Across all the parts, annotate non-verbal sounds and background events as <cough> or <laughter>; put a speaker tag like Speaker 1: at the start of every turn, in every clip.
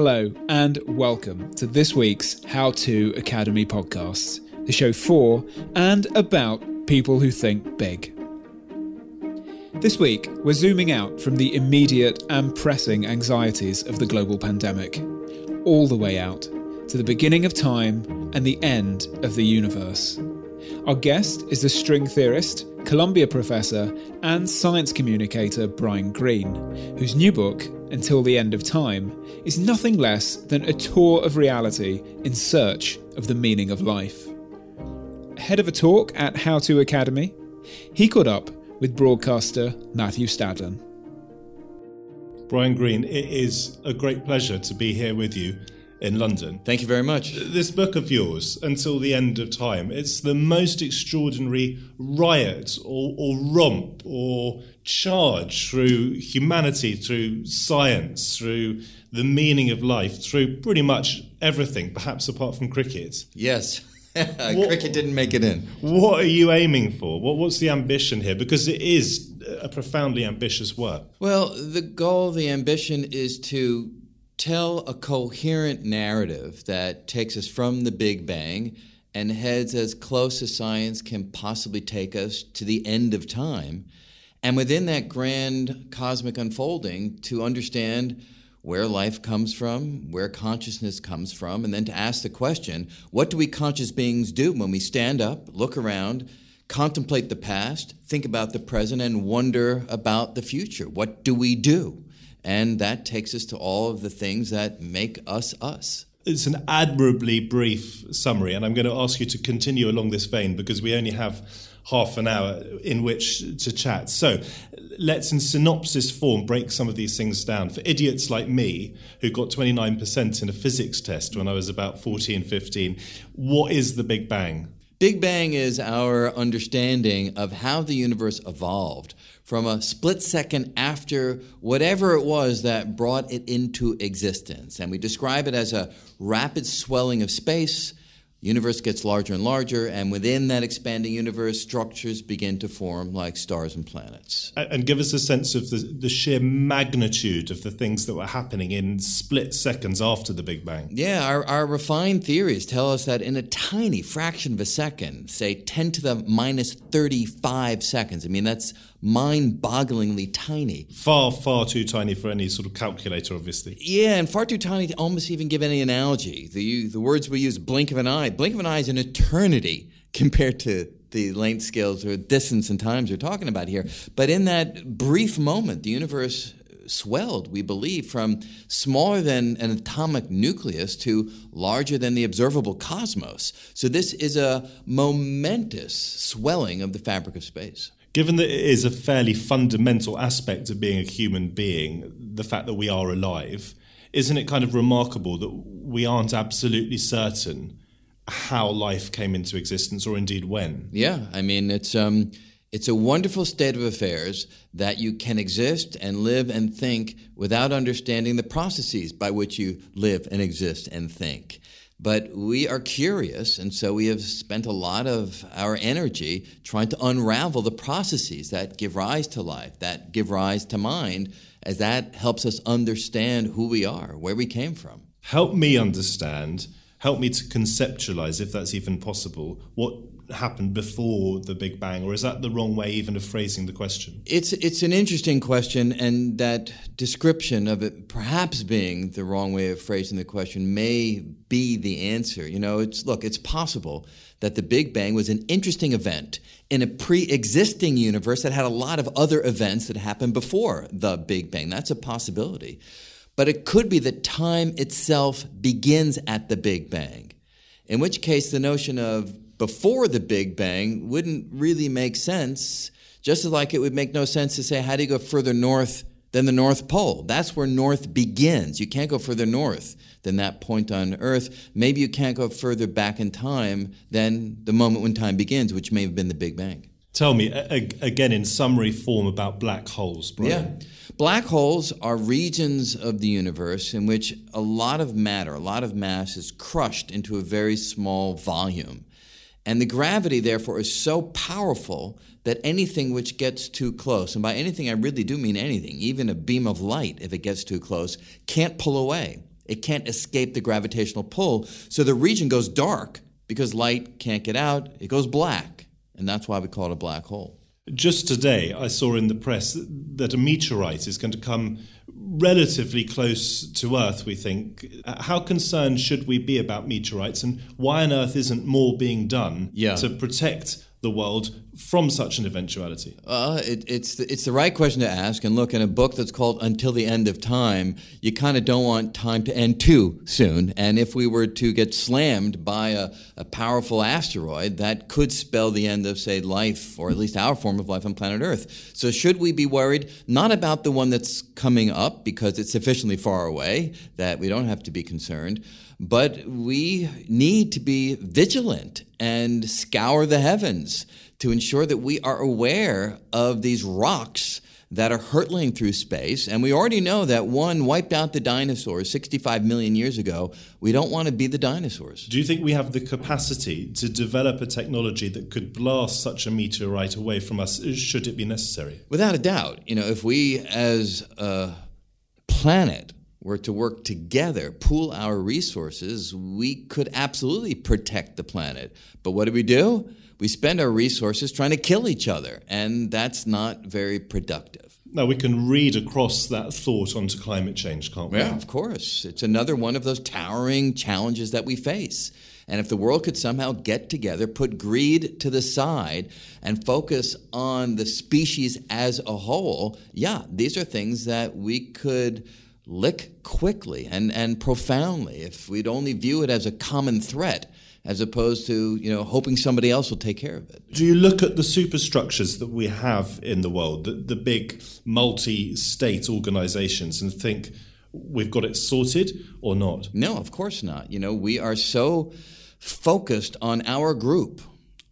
Speaker 1: Hello, and welcome to this week's How To Academy podcast, the show for and about people who think big. This week, we're zooming out from the immediate and pressing anxieties of the global pandemic, all the way out to the beginning of time and the end of the universe. Our guest is the string theorist, Columbia professor, and science communicator Brian Greene, whose new book, Until the End of Time, is nothing less than a tour of reality in search of the meaning of life. Ahead of a talk at How To Academy, he caught up with broadcaster Matthew Stadlen.
Speaker 2: Brian Greene, it is a great pleasure to be here with you in London.
Speaker 3: Thank you very much.
Speaker 2: This book of yours, Until the End of Time, it's the most extraordinary riot or, or romp or charge through humanity, through science, through the meaning of life, through pretty much everything, perhaps apart from cricket.
Speaker 3: Yes. <laughs> cricket didn't make it in.
Speaker 2: What are you aiming for? What, what's the ambition here? Because it is a profoundly ambitious work.
Speaker 3: Well, the goal, the ambition is to tell a coherent narrative that takes us from the Big Bang and heads as close as science can possibly take us to the end of time. And within that grand cosmic unfolding, to understand where life comes from, where consciousness comes from, and then to ask the question what do we conscious beings do when we stand up, look around, contemplate the past, think about the present, and wonder about the future? What do we do? And that takes us to all of the things that make us us.
Speaker 2: It's an admirably brief summary, and I'm going to ask you to continue along this vein because we only have half an hour in which to chat. So let's, in synopsis form, break some of these things down. For idiots like me, who got 29% in a physics test when I was about 14, 15, what is the Big Bang?
Speaker 3: Big Bang is our understanding of how the universe evolved from a split second after whatever it was that brought it into existence. And we describe it as a rapid swelling of space universe gets larger and larger, and within that expanding universe, structures begin to form like stars and planets.
Speaker 2: And give us a sense of the, the sheer magnitude of the things that were happening in split seconds after the Big Bang.
Speaker 3: Yeah, our, our refined theories tell us that in a tiny fraction of a second, say 10 to the minus 35 seconds, I mean, that's mind bogglingly tiny.
Speaker 2: Far, far too tiny for any sort of calculator, obviously.
Speaker 3: Yeah, and far too tiny to almost even give any analogy. The, the words we use, blink of an eye, blink of an eye is an eternity compared to the length scales or distance and times we're talking about here. But in that brief moment, the universe swelled, we believe, from smaller than an atomic nucleus to larger than the observable cosmos. So this is a momentous swelling of the fabric of space
Speaker 2: given that it is a fairly fundamental aspect of being a human being, the fact that we are alive, isn't it kind of remarkable that we aren't absolutely certain how life came into existence or indeed when?
Speaker 3: Yeah, I mean, it's. Um, it's a wonderful state of affairs that you can exist and live and think without understanding the processes by which you live and exist and think. But we are curious, and so we have spent a lot of our energy trying to unravel the processes that give rise to life, that give rise to mind, as that helps us understand who we are, where we came from.
Speaker 2: Help me understand, help me to conceptualize, if that's even possible, what happened before the Big Bang, or is that the wrong way even of phrasing the question?
Speaker 3: It's it's an interesting question, and that description of it perhaps being the wrong way of phrasing the question may be the answer. You know, it's look, it's possible that the Big Bang was an interesting event in a pre-existing universe that had a lot of other events that happened before the Big Bang. That's a possibility. But it could be that time itself begins at the Big Bang. In which case, the notion of before the Big Bang wouldn't really make sense, just as like it would make no sense to say, how do you go further north than the North Pole? That's where north begins. You can't go further north than that point on Earth. Maybe you can't go further back in time than the moment when time begins, which may have been the Big Bang.
Speaker 2: Tell me, again, in summary form, about black holes, Brian.
Speaker 3: Yeah. Black holes are regions of the universe in which a lot of matter, a lot of mass is crushed into a very small volume. And the gravity, therefore, is so powerful that anything which gets too close, and by anything I really do mean anything, even a beam of light, if it gets too close, can't pull away. It can't escape the gravitational pull. So the region goes dark because light can't get out, it goes black. And that's why we call it a black hole.
Speaker 2: Just today, I saw in the press that a meteorite is going to come relatively close to Earth, we think. How concerned should we be about meteorites, and why on earth isn't more being done
Speaker 3: yeah.
Speaker 2: to protect the world from such an eventuality?
Speaker 3: Uh, it, it's, the, it's the right question to ask. And look, in a book that's called Until the End of Time, you kind of don't want time to end too soon. And if we were to get slammed by a, a powerful asteroid, that could spell the end of, say, life, or at least our form of life on planet Earth. So, should we be worried? Not about the one that's coming up because it's sufficiently far away that we don't have to be concerned but we need to be vigilant and scour the heavens to ensure that we are aware of these rocks that are hurtling through space. And we already know that one wiped out the dinosaurs 65 million years ago. We don't want to be the dinosaurs.
Speaker 2: Do you think we have the capacity to develop a technology that could blast such a meteorite away from us, should it be necessary?
Speaker 3: Without a doubt. You know, if we as a planet were to work together, pool our resources, we could absolutely protect the planet. But what do we do? We spend our resources trying to kill each other, and that's not very productive.
Speaker 2: Now, we can read across that thought onto climate change, can't we?
Speaker 3: Yeah, of course. It's another one of those towering challenges that we face. And if the world could somehow get together, put greed to the side, and focus on the species as a whole, yeah, these are things that we could lick quickly and, and profoundly if we'd only view it as a common threat as opposed to you know hoping somebody else will take care of it.
Speaker 2: Do you look at the superstructures that we have in the world, the, the big multi-state organizations, and think we've got it sorted or not?
Speaker 3: No, of course not. You know, we are so focused on our group,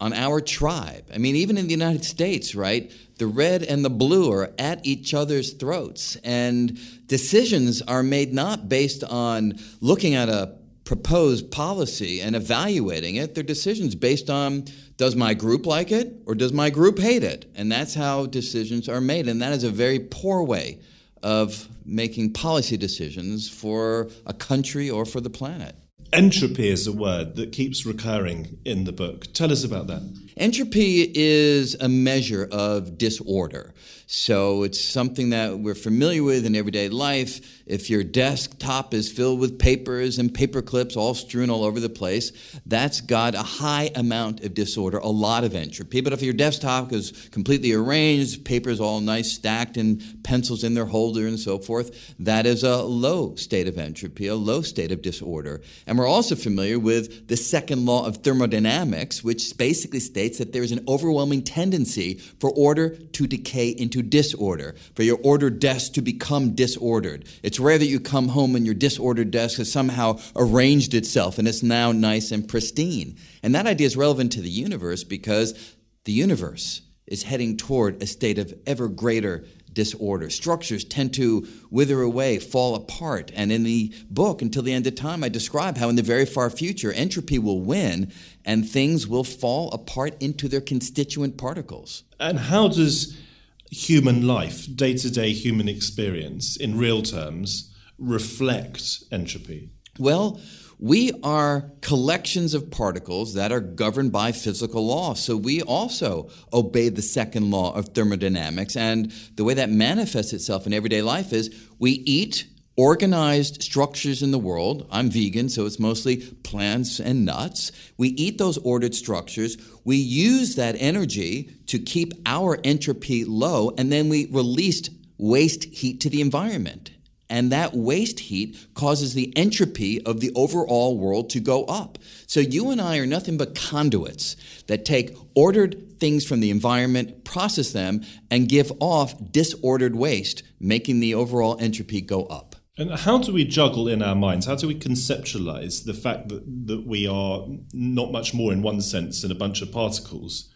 Speaker 3: on our tribe. I mean, even in the United States, right? The red and the blue are at each other's throats, and decisions are made not based on looking at a proposed policy and evaluating it. They're decisions based on does my group like it or does my group hate it? And that's how decisions are made. And that is a very poor way of making policy decisions for a country or for the planet.
Speaker 2: Entropy is a word that keeps recurring in the book. Tell us about that.
Speaker 3: Entropy is a measure of disorder. So it's something that we're familiar with in everyday life. If your desktop is filled with papers and paper clips all strewn all over the place, that's got a high amount of disorder, a lot of entropy. But if your desktop is completely arranged, papers all nice stacked and pencils in their holder and so forth, that is a low state of entropy, a low state of disorder. And we're also familiar with the second law of thermodynamics, which basically states that there is an overwhelming tendency for order to decay into disorder, for your ordered desk to become disordered. It's rare that you come home and your disordered desk has somehow arranged itself and it's now nice and pristine. And that idea is relevant to the universe because the universe is heading toward a state of ever greater disorder. Structures tend to wither away, fall apart. And in the book, Until the End of Time, I describe how in the very far future, entropy will win and things will fall apart into their constituent particles.
Speaker 2: And how does human life, day to day human experience, in real terms, reflect entropy?
Speaker 3: Well, we are collections of particles that are governed by physical law. So we also obey the second law of thermodynamics. And the way that manifests itself in everyday life is we eat organized structures in the world. I'm vegan, so it's mostly plants and nuts. We eat those ordered structures. We use that energy to keep our entropy low, and then we release waste heat to the environment. And that waste heat causes the entropy of the overall world to go up. So you and I are nothing but conduits that take ordered things from the environment, process them, and give off disordered waste, making the overall entropy go up.
Speaker 2: And how do we juggle in our minds? How do we conceptualize the fact that, that we are not much more, in one sense, than a bunch of particles,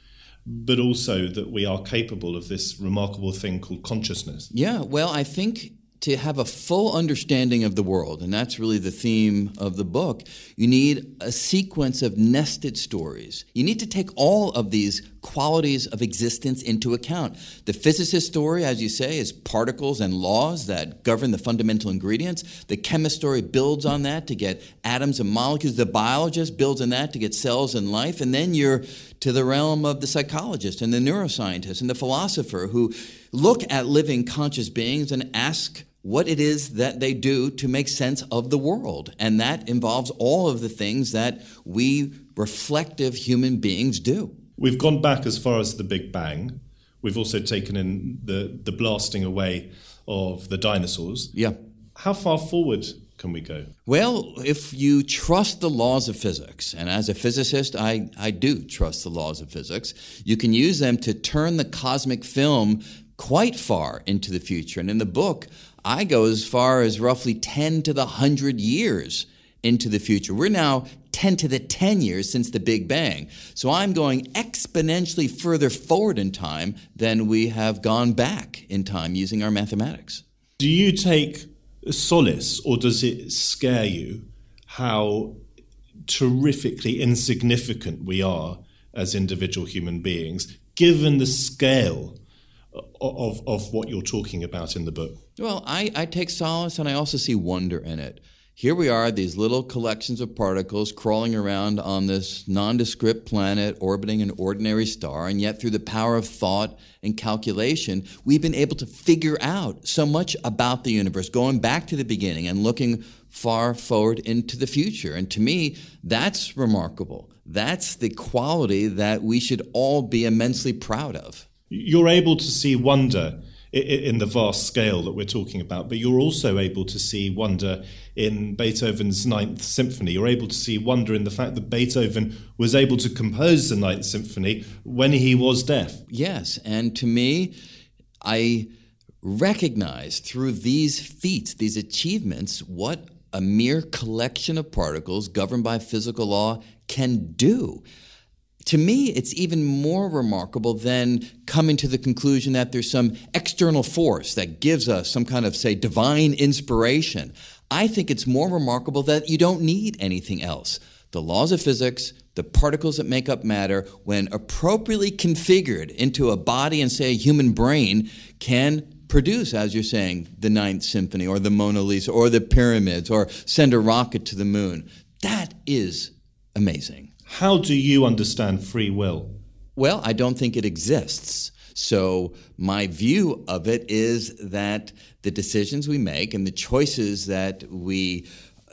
Speaker 2: but also that we are capable of this remarkable thing called consciousness?
Speaker 3: Yeah, well, I think to have a full understanding of the world, and that's really the theme of the book, you need a sequence of nested stories. You need to take all of these qualities of existence into account. The physicist story, as you say, is particles and laws that govern the fundamental ingredients. The chemist story builds on that to get atoms and molecules. The biologist builds on that to get cells and life. And then you're to the realm of the psychologist and the neuroscientist and the philosopher who look at living conscious beings and ask what it is that they do to make sense of the world. And that involves all of the things that we reflective human beings do.
Speaker 2: We've gone back as far as the Big Bang. We've also taken in the, the blasting away of the dinosaurs.
Speaker 3: Yeah.
Speaker 2: How far forward can we go?
Speaker 3: Well, if you trust the laws of physics, and as a physicist, I, I do trust the laws of physics, you can use them to turn the cosmic film quite far into the future. And in the book, I go as far as roughly 10 to the 100 years into the future. We're now 10 to the 10 years since the Big Bang. So I'm going exponentially further forward in time than we have gone back in time using our mathematics.
Speaker 2: Do you take solace or does it scare you how terrifically insignificant we are as individual human beings, given the scale of, of what you're talking about in the book?
Speaker 3: Well, I, I take solace and I also see wonder in it. Here we are, these little collections of particles crawling around on this nondescript planet orbiting an ordinary star, and yet through the power of thought and calculation, we've been able to figure out so much about the universe, going back to the beginning and looking far forward into the future. And to me, that's remarkable. That's the quality that we should all be immensely proud of.
Speaker 2: You're able to see wonder in the vast scale that we're talking about, but you're also able to see wonder in Beethoven's Ninth Symphony. You're able to see wonder in the fact that Beethoven was able to compose the Ninth Symphony when he was deaf.
Speaker 3: Yes, and to me, I recognize through these feats, these achievements, what a mere collection of particles governed by physical law can do to me, it's even more remarkable than coming to the conclusion that there's some external force that gives us some kind of, say, divine inspiration. I think it's more remarkable that you don't need anything else. The laws of physics, the particles that make up matter, when appropriately configured into a body and, say, a human brain, can produce, as you're saying, the Ninth Symphony or the Mona Lisa or the pyramids or send a rocket to the moon. That is amazing.
Speaker 2: How do you understand free will?
Speaker 3: Well, I don't think it exists. So, my view of it is that the decisions we make and the choices that we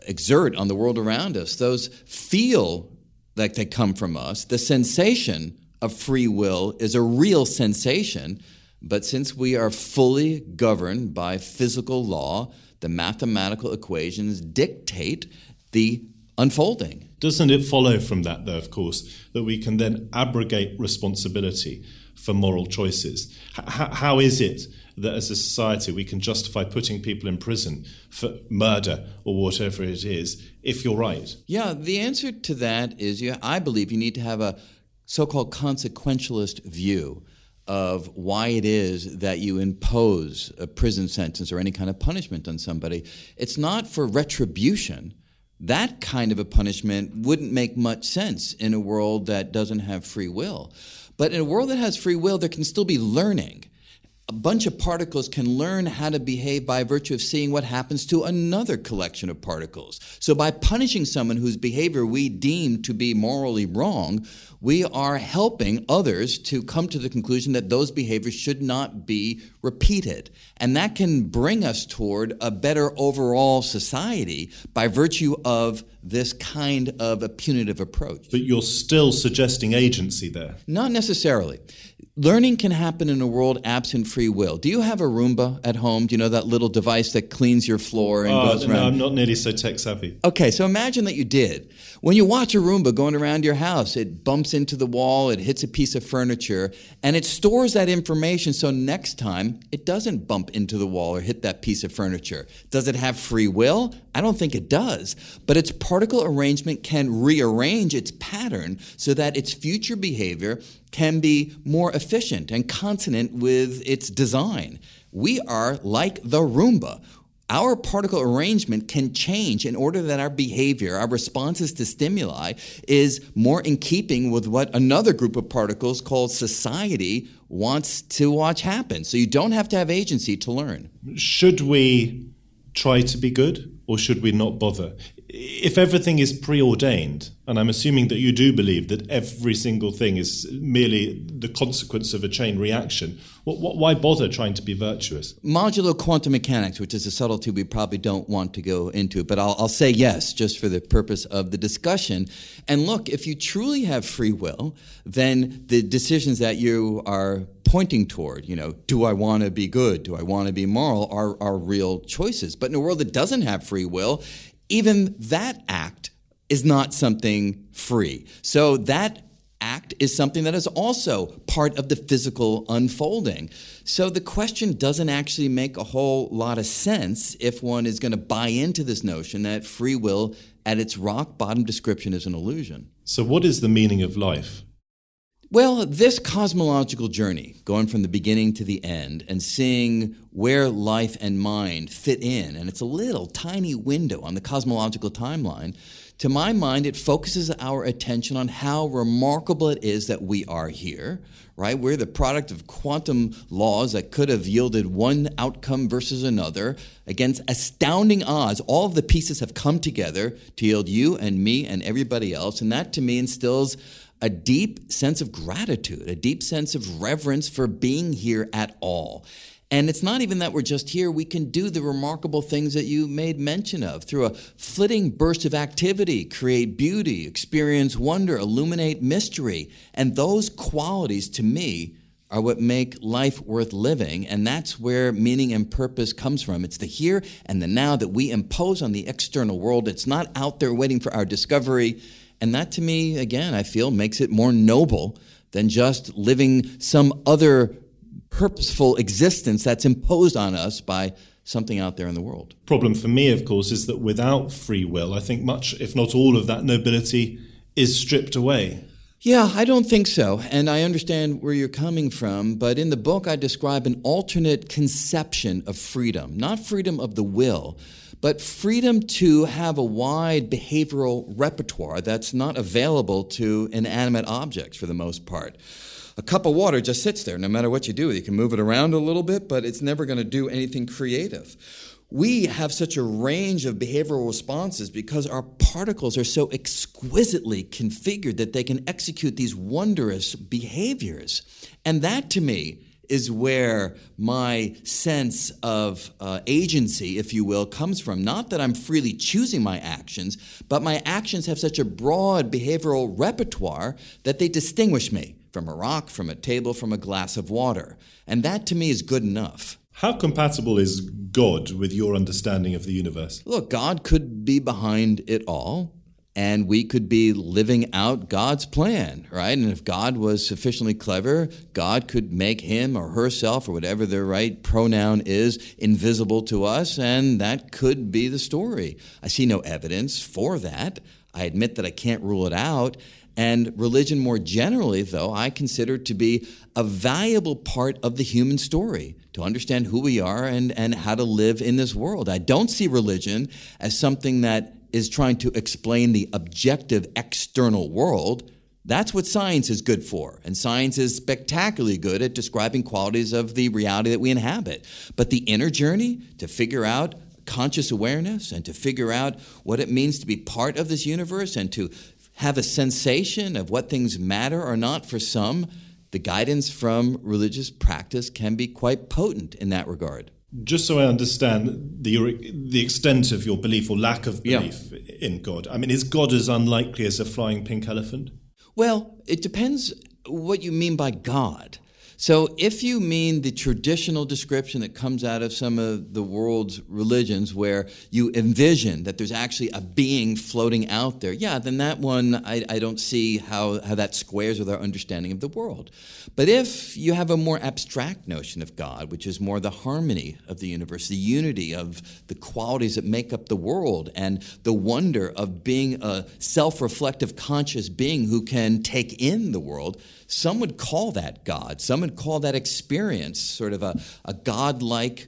Speaker 3: exert on the world around us, those feel like they come from us. The sensation of free will is a real sensation, but since we are fully governed by physical law, the mathematical equations dictate the unfolding.
Speaker 2: Doesn't it follow from that, though, of course, that we can then abrogate responsibility for moral choices? H- how is it that as a society we can justify putting people in prison for murder or whatever it is, if you're right?
Speaker 3: Yeah, the answer to that is yeah, I believe you need to have a so called consequentialist view of why it is that you impose a prison sentence or any kind of punishment on somebody. It's not for retribution that kind of a punishment wouldn't make much sense in a world that doesn't have free will. But in a world that has free will, there can still be learning. A bunch of particles can learn how to behave by virtue of seeing what happens to another collection of particles. So, by punishing someone whose behavior we deem to be morally wrong, we are helping others to come to the conclusion that those behaviors should not be repeated. And that can bring us toward a better overall society by virtue of this kind of a punitive approach.
Speaker 2: But you're still suggesting agency there?
Speaker 3: Not necessarily. Learning can happen in a world absent free will. Do you have a Roomba at home? Do you know that little device that cleans your floor and
Speaker 2: oh,
Speaker 3: goes around?
Speaker 2: No, I'm not nearly so tech savvy.
Speaker 3: Okay, so imagine that you did. When you watch a Roomba going around your house, it bumps into the wall, it hits a piece of furniture, and it stores that information so next time it doesn't bump into the wall or hit that piece of furniture. Does it have free will? I don't think it does. But its particle arrangement can rearrange its pattern so that its future behavior can be more efficient and consonant with its design. We are like the Roomba. our particle arrangement can change in order that our behavior, our responses to stimuli, is more in keeping with what another group of particles called society wants to watch happen. So you don't have to have agency to learn.
Speaker 2: Should we try to be good or should we not bother? If everything is preordained, and I'm assuming that you do believe that every single thing is merely the consequence of a chain reaction, what, what, why bother trying to be virtuous?
Speaker 3: Modulo quantum mechanics, which is a subtlety we probably don't want to go into, but I'll, I'll say yes just for the purpose of the discussion. And look, if you truly have free will, then the decisions that you are pointing toward, you know, do I want to be good? Do I want to be moral? Are, are real choices. But in a world that doesn't have free will, even that act is not something free. So that act is something that is also part of the physical unfolding. So the question doesn't actually make a whole lot of sense if one is going to buy into this notion that free will at its rock bottom description is an illusion.
Speaker 2: So what is the meaning of life?
Speaker 3: Well, this cosmological journey, going from the beginning to the end and seeing where life and mind fit in, and it's a little tiny window on the cosmological timeline, to my mind, it focuses our attention on how remarkable it is that we are here, right? We're the product of quantum laws that could have yielded one outcome versus another against astounding odds. All of the pieces have come together to yield you and me and everybody else, and that to me instills a deep sense of gratitude, a deep sense of reverence for being here at all. And it's not even that we're just here. We can do the remarkable things that you made mention of through a flitting burst of activity, create beauty, experience wonder, illuminate mystery. And those qualities, to me, are what make life worth living. And that's where meaning and purpose comes from. It's the here and the now that we impose on the external world. It's not out there waiting for our discovery. And that to me, again, I feel makes it more noble than just living some other purposeful existence that's imposed on us by something out there in the world.
Speaker 2: Problem for me, of course, is that without free will, I think much, if not all, of that nobility is stripped away.
Speaker 3: Yeah, I don't think so. And I understand where you're coming from. But in the book, I describe an alternate conception of freedom, not freedom of the will, but freedom to have a wide behavioral repertoire that's not available to inanimate objects for the most part. A cup of water just sits there no matter what you do. You can move it around a little bit, but it's never going to do anything creative. We have such a range of behavioral responses because our particles are so exquisitely configured that they can execute these wondrous behaviors. And that to me is where my sense of uh, agency, if you will, comes from. Not that I'm freely choosing my actions, but my actions have such a broad behavioral repertoire that they distinguish me from a rock, from a table, from a glass of water. And that to me is good enough.
Speaker 2: How compatible is God with your understanding of the universe?
Speaker 3: Look, God could be behind it all and we could be living out God's plan, right? And if God was sufficiently clever, God could make him or herself or whatever the right pronoun is invisible to us, and that could be the story. I see no evidence for that. I admit that I can't rule it out. And religion, more generally, though, I consider to be a valuable part of the human story to understand who we are and, and how to live in this world. I don't see religion as something that is trying to explain the objective external world, that's what science is good for. And science is spectacularly good at describing qualities of the reality that we inhabit. But the inner journey to figure out conscious awareness and to figure out what it means to be part of this universe and to have a sensation of what things matter or not for some, the guidance from religious practice can be quite potent in that regard.
Speaker 2: Just so I understand the the extent of your belief or lack of belief yeah. in God. I mean, is God as unlikely as a flying pink elephant?
Speaker 3: Well, it depends what you mean by God. So, if you mean the traditional description that comes out of some of the world's religions, where you envision that there's actually a being floating out there, yeah, then that one, I, I don't see how, how that squares with our understanding of the world. But if you have a more abstract notion of God, which is more the harmony of the universe, the unity of the qualities that make up the world, and the wonder of being a self reflective, conscious being who can take in the world, Some would call that God. Some would call that experience sort of a, a God-like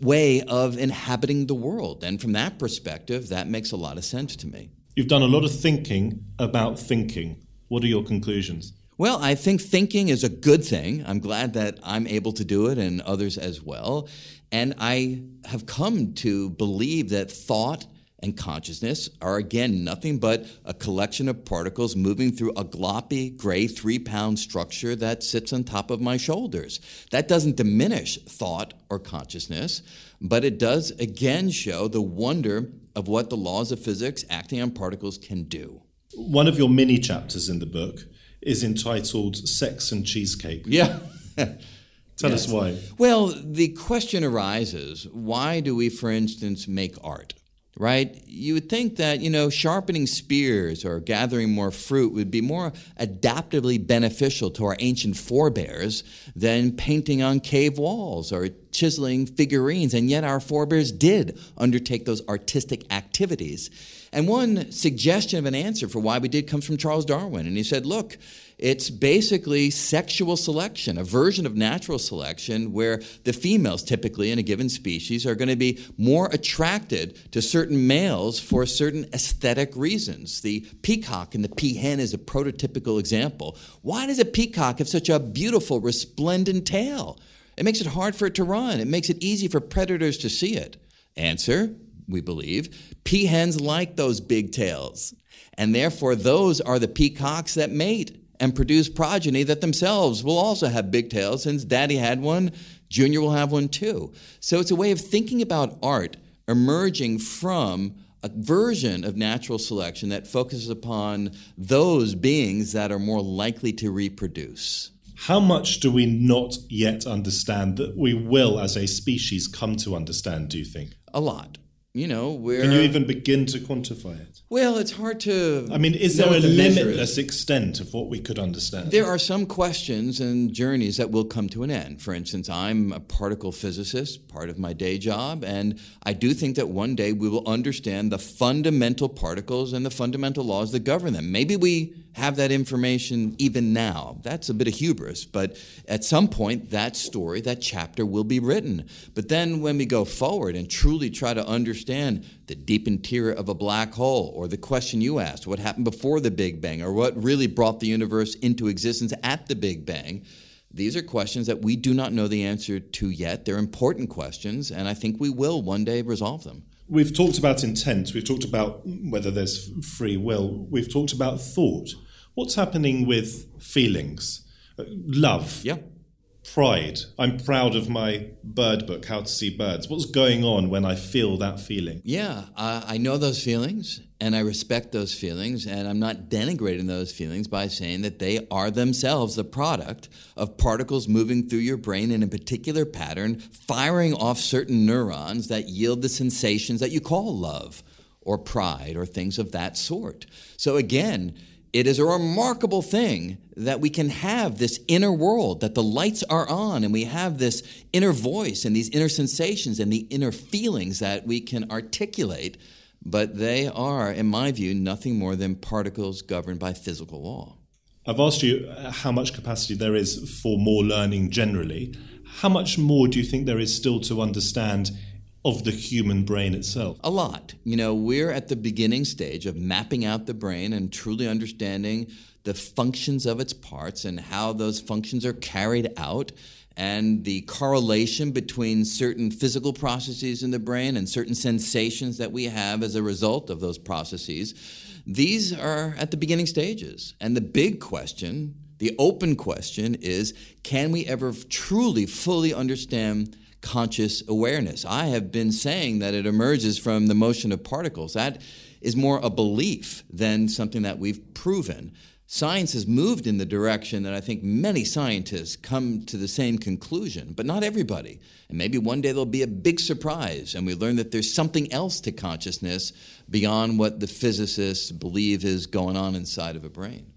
Speaker 3: way of inhabiting the world. And from that perspective, that makes a lot of sense to me.
Speaker 2: You've done a lot of thinking about thinking. What are your conclusions?
Speaker 3: Well, I think thinking is a good thing. I'm glad that I'm able to do it and others as well. And I have come to believe that thought and consciousness are again nothing but a collection of particles moving through a gloppy, gray, three pound structure that sits on top of my shoulders. That doesn't diminish thought or consciousness, but it does again show the wonder of what the laws of physics acting on particles can do.
Speaker 2: One of your mini chapters in the book is entitled Sex and Cheesecake.
Speaker 3: Yeah. <laughs>
Speaker 2: Tell yes. us why.
Speaker 3: Well, the question arises why do we, for instance, make art? Right? You would think that, you know, sharpening spears or gathering more fruit would be more adaptively beneficial to our ancient forebears than painting on cave walls or chiseling figurines. And yet our forebears did undertake those artistic activities. And one suggestion of an answer for why we did comes from Charles Darwin. And he said, look, it's basically sexual selection, a version of natural selection where the females, typically in a given species, are going to be more attracted to certain males for certain aesthetic reasons. The peacock and the peahen is a prototypical example. Why does a peacock have such a beautiful, resplendent tail? It makes it hard for it to run, it makes it easy for predators to see it. Answer we believe, peahens like those big tails. And therefore, those are the peacocks that mate and produce progeny that themselves will also have big tails. Since daddy had one, Junior will have one too. So it's a way of thinking about art emerging from a version of natural selection that focuses upon those beings that are more likely to reproduce.
Speaker 2: How much do we not yet understand that we will, as a species, come to understand, do you think?
Speaker 3: A lot you know, where
Speaker 2: can you even begin to quantify it?
Speaker 3: Well, it's hard to.
Speaker 2: I mean, is there a limitless extent of what we could understand?
Speaker 3: There are some questions and journeys that will come to an end. For instance, I'm a particle physicist, part of my day job, and I do think that one day we will understand the fundamental particles and the fundamental laws that govern them. Maybe we have that information even now. That's a bit of hubris, but at some point, that story, that chapter will be written. But then when we go forward and truly try to understand the deep interior of a black hole, or the question you asked, what happened before the Big Bang, or what really brought the universe into existence at the Big Bang, these are questions that we do not know the answer to yet. They're important questions, and I think we will one day resolve them.
Speaker 2: We've talked about intent, we've talked about whether there's free will, we've talked about thought. What's happening with feelings? Uh, love.
Speaker 3: Yeah.
Speaker 2: Pride. I'm proud of my bird book, How to See Birds. What's going on when I feel that feeling?
Speaker 3: Yeah, uh, I know those feelings and I respect those feelings, and I'm not denigrating those feelings by saying that they are themselves the product of particles moving through your brain in a particular pattern, firing off certain neurons that yield the sensations that you call love or pride or things of that sort. So, again, it is a remarkable thing that we can have this inner world, that the lights are on, and we have this inner voice and these inner sensations and the inner feelings that we can articulate, but they are, in my view, nothing more than particles governed by physical law.
Speaker 2: I've asked you uh, how much capacity there is for more learning generally. How much more do you think there is still to understand of the human brain itself?
Speaker 3: A lot. You know, we're at the beginning stage of mapping out the brain and truly understanding the functions of its parts and how those functions are carried out and the correlation between certain physical processes in the brain and certain sensations that we have as a result of those processes. These are at the beginning stages. And the big question, the open question is can we ever truly, fully understand conscious awareness. I have been saying that it emerges from the motion of particles. That is more a belief than something that we've proven. Science has moved in the direction that I think many scientists come to the same conclusion, but not everybody. And maybe one day there'll be a big surprise and we learn that there's something else to consciousness beyond what the physicists believe is going on inside of a brain.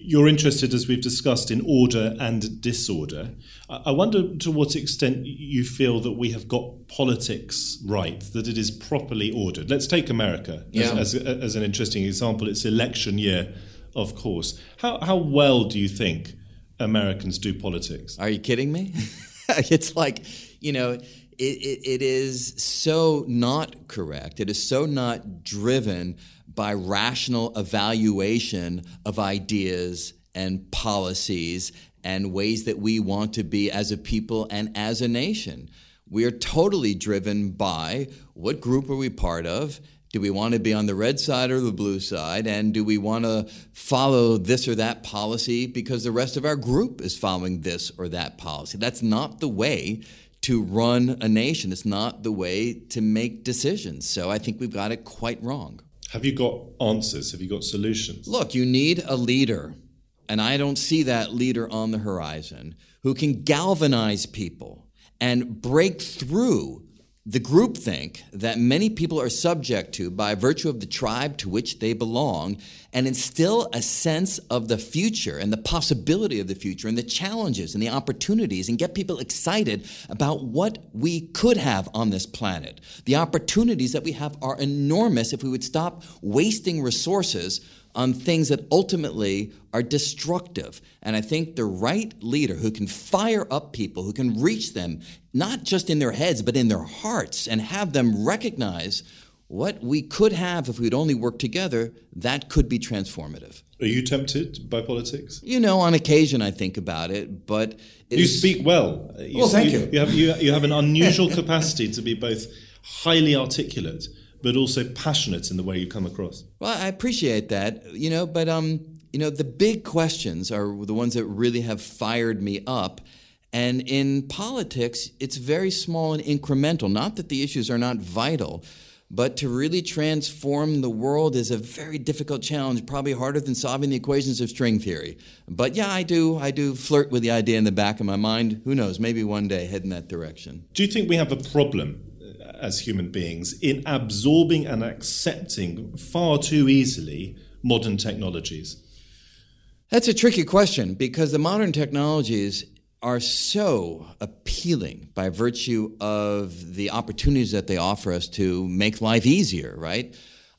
Speaker 2: You're interested, as we've discussed, in order and disorder. I wonder to what extent you feel that we have got politics right, that it is properly ordered. Let's take America
Speaker 3: yeah.
Speaker 2: as, as, an interesting example. It's election year, of course. How, how well do you think Americans do politics.
Speaker 3: Are you kidding me? <laughs> it's like, you know, it, it, it is so not correct. It is so not driven by rational evaluation of ideas and policies and ways that we want to be as a people and as a nation. We are totally driven by what group are we part of? Do we want to be on the red side or the blue side? And do we want to follow this or that policy because the rest of our group is following this or that policy? That's not the way to run a nation. It's not the way to make decisions. So I think we've got it quite wrong.
Speaker 2: Have you got answers? Have you got solutions?
Speaker 3: Look, you need a leader, and I don't see that leader on the horizon who can galvanize people and break through the groupthink that many people are subject to by virtue of the tribe to which they belong and instill a sense of the future and the possibility of the future and the challenges and the opportunities and get people excited about what we could have on this planet. The opportunities that we have are enormous if we would stop wasting resources on things that ultimately are destructive. And I think the right leader who can fire up people, who can reach them, not just in their heads, but in their hearts, and have them recognize what we could have if we'd only work together, that could be transformative.
Speaker 2: Are you tempted by politics?
Speaker 3: You know, on occasion I think about it, but
Speaker 2: you speak well. You,
Speaker 3: well, thank you.
Speaker 2: You have, you, you have an unusual <laughs> capacity to be both highly articulate but also passionate in the way you come across.
Speaker 3: Well, I appreciate that, you know, but um, you know, the big questions are the ones that really have fired me up. And in politics, it's very small and incremental. Not that the issues are not vital, but to really transform the world is a very difficult challenge, probably harder than solving the equations of string theory. But yeah, I do I do flirt with the idea in the back of my mind. Who knows, maybe one day head in that direction.
Speaker 2: Do you think we have a problem uh, as human beings in absorbing and accepting far too easily modern technologies?
Speaker 3: That's a tricky question because the modern technologies are so appealing by virtue of the opportunities that they offer us to make life easier, right?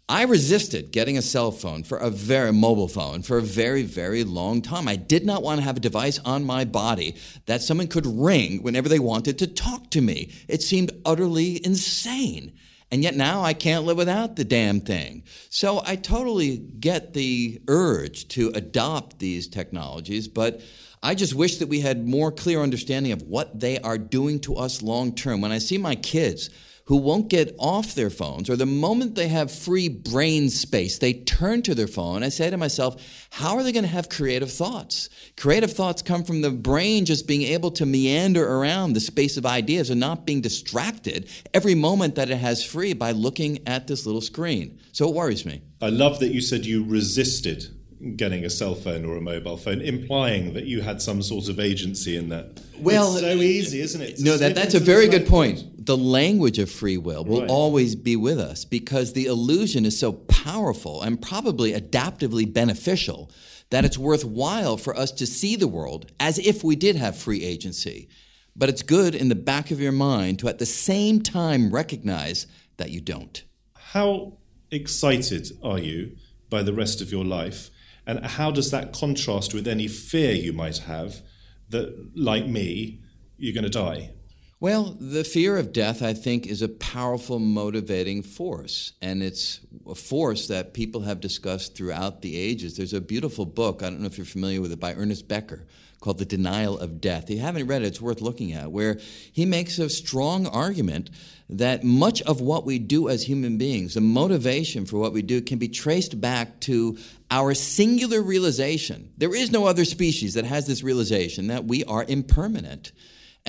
Speaker 3: I resisted getting a cell phone for a very mobile phone for a very, very long time. I did not want to have a device on my body that someone could ring whenever they wanted to talk to me. It seemed utterly insane. And yet now I can't live without the damn thing. So I totally get the urge to adopt these technologies, but I just wish that we had more clear understanding of what they are doing to us long term. When I see my kids, who won't get off their phones, or the moment they have free brain space, they turn to their phone. I say to myself, how are they going to have creative thoughts? Creative thoughts come from the brain just being able to meander around the space of ideas and not being distracted every moment that it has free by looking at this little screen. So it worries me.
Speaker 2: I love that you said you resisted getting a cell phone or a mobile phone, implying that you had some sort of agency in that.
Speaker 3: Well,
Speaker 2: it's so easy, isn't it?
Speaker 3: no, that, that's a very good point. The language of free will will right. always be with us because the illusion is so powerful and probably adaptively beneficial that it's worthwhile for us to see the world as if we did have free agency. But it's good in the back of your mind to at the same time recognize that you don't.
Speaker 2: How excited are you by the rest of your life? And how does that contrast with any fear you might have that, like me, you're going to die?
Speaker 3: Well, the fear of death, I think, is a powerful motivating force. And it's a force that people have discussed throughout the ages. There's a beautiful book, I don't know if you're familiar with it, by Ernest Becker called The Denial of Death. If you haven't read it, it's worth looking at, where he makes a strong argument that much of what we do as human beings, the motivation for what we do, can be traced back to our singular realization. There is no other species that has this realization that we are impermanent.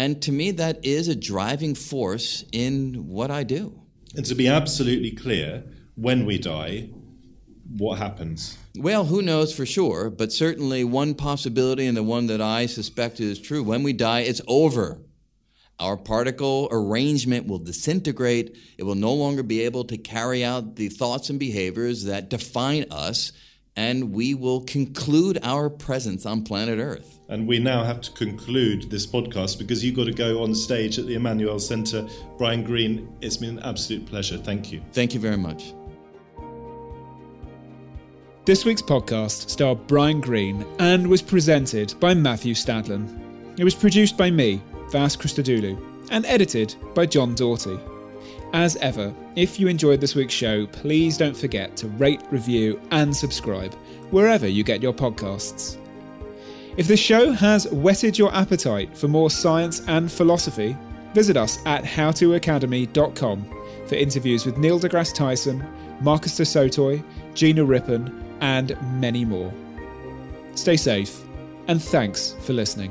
Speaker 3: And to me, that is a driving force in what I do.
Speaker 2: And to be absolutely clear, when we die, what happens?
Speaker 3: Well, who knows for sure, but certainly one possibility, and the one that I suspect is true when we die, it's over. Our particle arrangement will disintegrate. It will no longer be able to carry out the thoughts and behaviors that define us, and we will conclude our presence on planet Earth.
Speaker 2: And we now have to conclude this podcast because you've got to go on stage at the Emmanuel Centre. Brian Greene, it's been an absolute pleasure. Thank you.
Speaker 3: Thank you very much.
Speaker 1: This week's podcast starred Brian Greene and was presented by Matthew Stadlen. It was produced by me, Vas Christodoulou, and edited by John Doughty. As ever, if you enjoyed this week's show, please don't forget to rate, review, and subscribe wherever you get your podcasts. If the show has whetted your appetite for more science and philosophy, visit us at howtoacademy.com for interviews with Neil deGrasse Tyson, Marcus du Sautoy, Gina Rippon, and many more. Stay safe, and thanks for listening.